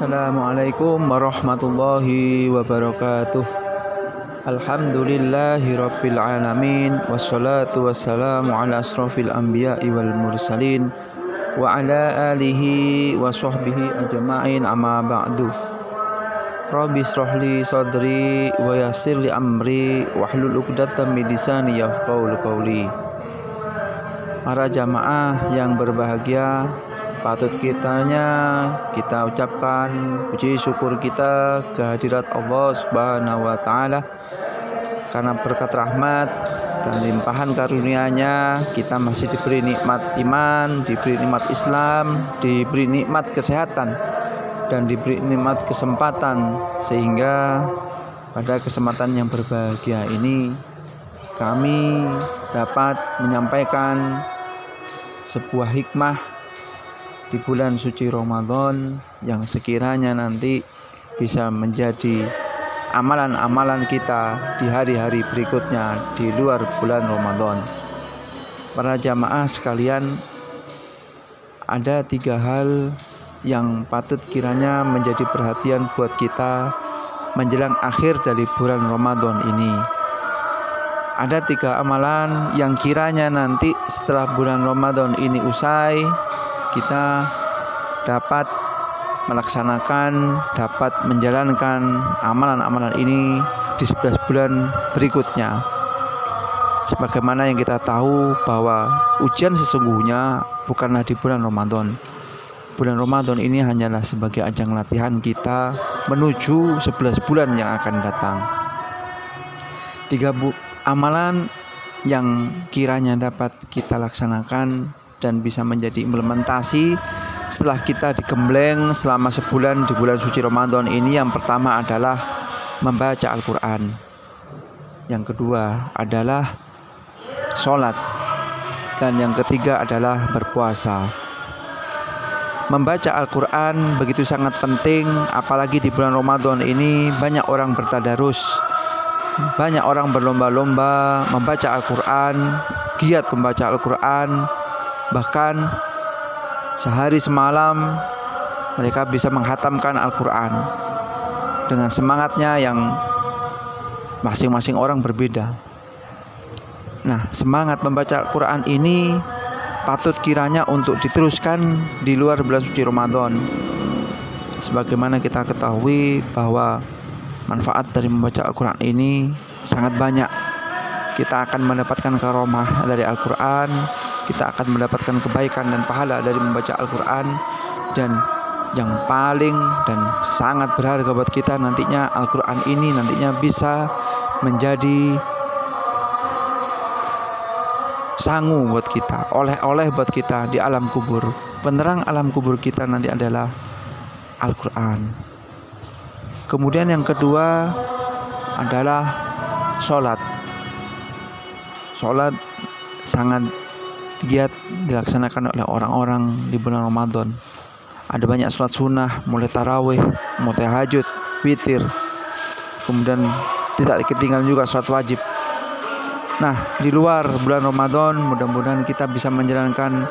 Assalamualaikum warahmatullahi wabarakatuh. Alhamdulillahi rabbil alamin. Wassalatu wassalamu ala asrafil anbiya wal mursalin. Wa ala alihi wa sahbihi ajma'in amma ba'du. Rabbi srohli sadri wa yassir li amri Wahlul uqdatan min lisani yafqaul qawli. Para jamaah yang berbahagia patut kitanya kita ucapkan puji syukur kita kehadirat Allah Subhanahu wa taala. Karena berkat rahmat dan limpahan karunia-Nya kita masih diberi nikmat iman, diberi nikmat Islam, diberi nikmat kesehatan dan diberi nikmat kesempatan. Sehingga pada kesempatan yang berbahagia ini kami dapat menyampaikan sebuah hikmah di bulan suci Ramadan yang sekiranya nanti bisa menjadi amalan-amalan kita di hari-hari berikutnya di luar bulan Ramadan. Para jamaah sekalian, ada tiga hal yang patut kiranya menjadi perhatian buat kita menjelang akhir dari bulan Ramadan ini. Ada tiga amalan yang kiranya nanti setelah bulan Ramadan ini usai kita dapat melaksanakan, dapat menjalankan amalan-amalan ini di 11 bulan berikutnya. Sebagaimana yang kita tahu bahwa ujian sesungguhnya bukanlah di bulan Ramadan. Bulan Ramadan ini hanyalah sebagai ajang latihan kita menuju 11 bulan yang akan datang. Tiga bu amalan yang kiranya dapat kita laksanakan dan bisa menjadi implementasi setelah kita digembleng selama sebulan di bulan suci Ramadan ini. Yang pertama adalah membaca Al-Quran. Yang kedua adalah sholat. Dan yang ketiga adalah berpuasa. Membaca Al-Quran begitu sangat penting apalagi di bulan Ramadan ini banyak orang bertadarus banyak orang berlomba-lomba membaca Al-Quran giat membaca Al-Quran Bahkan sehari semalam mereka bisa menghatamkan Al-Quran dengan semangatnya yang masing-masing orang berbeda. Nah, semangat membaca Al-Quran ini patut kiranya untuk diteruskan di luar bulan suci Ramadan. Sebagaimana kita ketahui bahwa manfaat dari membaca Al-Quran ini sangat banyak. Kita akan mendapatkan karomah dari Al-Quran, kita akan mendapatkan kebaikan dan pahala dari membaca Al-Quran. Dan yang paling dan sangat berharga buat kita nantinya Al-Quran ini nantinya bisa menjadi sangu buat kita oleh-oleh buat kita di alam kubur. Penerang alam kubur kita nanti adalah Al-Quran. Kemudian yang kedua adalah sholat. Sholat sangat giat dilaksanakan oleh orang-orang di bulan Ramadan. Ada banyak sholat sunnah, mulai tarawih, mulai tahajud, witir. Kemudian tidak ketinggalan juga sholat wajib. Nah, di luar bulan Ramadan, mudah-mudahan kita bisa menjalankan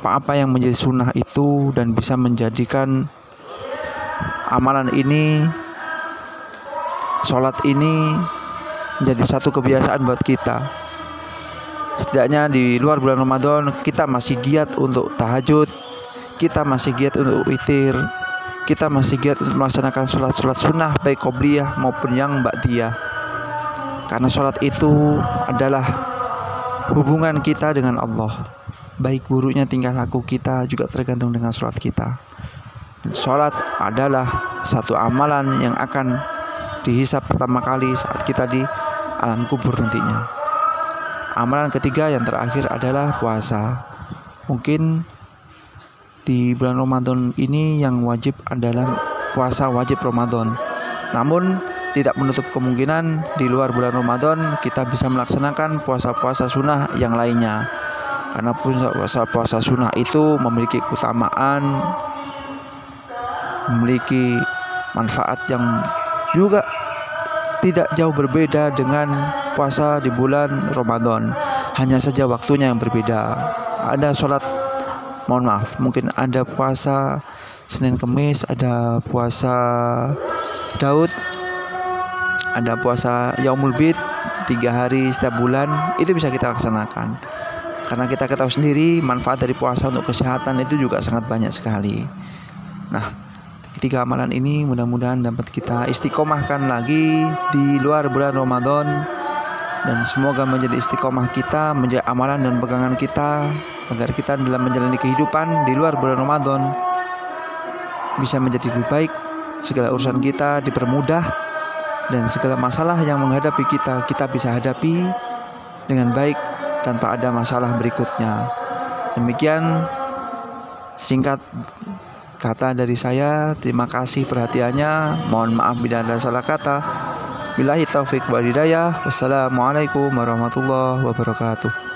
apa-apa yang menjadi sunnah itu dan bisa menjadikan amalan ini, sholat ini menjadi satu kebiasaan buat kita setidaknya di luar bulan Ramadan kita masih giat untuk tahajud kita masih giat untuk witir kita masih giat untuk melaksanakan sholat-sholat sunnah baik qobliyah maupun yang ba'diyah. Karena sholat itu adalah hubungan kita dengan Allah. Baik buruknya tingkah laku kita juga tergantung dengan sholat kita. Sholat adalah satu amalan yang akan dihisap pertama kali saat kita di alam kubur nantinya Amalan ketiga yang terakhir adalah puasa. Mungkin di bulan Ramadan ini yang wajib adalah puasa wajib Ramadan. Namun tidak menutup kemungkinan di luar bulan Ramadan kita bisa melaksanakan puasa-puasa sunnah yang lainnya. Karena puasa-puasa sunnah itu memiliki keutamaan, memiliki manfaat yang juga tidak jauh berbeda dengan puasa di bulan Ramadan. Hanya saja waktunya yang berbeda. Ada sholat mohon maaf mungkin ada puasa Senin Kemis ada puasa Daud ada puasa Yaumul Bid tiga hari setiap bulan itu bisa kita laksanakan karena kita ketahui sendiri manfaat dari puasa untuk kesehatan itu juga sangat banyak sekali nah ketiga amalan ini mudah-mudahan dapat kita istiqomahkan lagi di luar bulan Ramadan. Dan semoga menjadi istiqomah kita menjadi amalan dan pegangan kita agar kita dalam menjalani kehidupan di luar bulan Ramadan bisa menjadi lebih baik. Segala urusan kita dipermudah dan segala masalah yang menghadapi kita kita bisa hadapi dengan baik tanpa ada masalah berikutnya. Demikian singkat kata dari saya terima kasih perhatiannya mohon maaf bila ada salah kata Billahi taufik wa hidayah. Wassalamualaikum warahmatullahi wabarakatuh.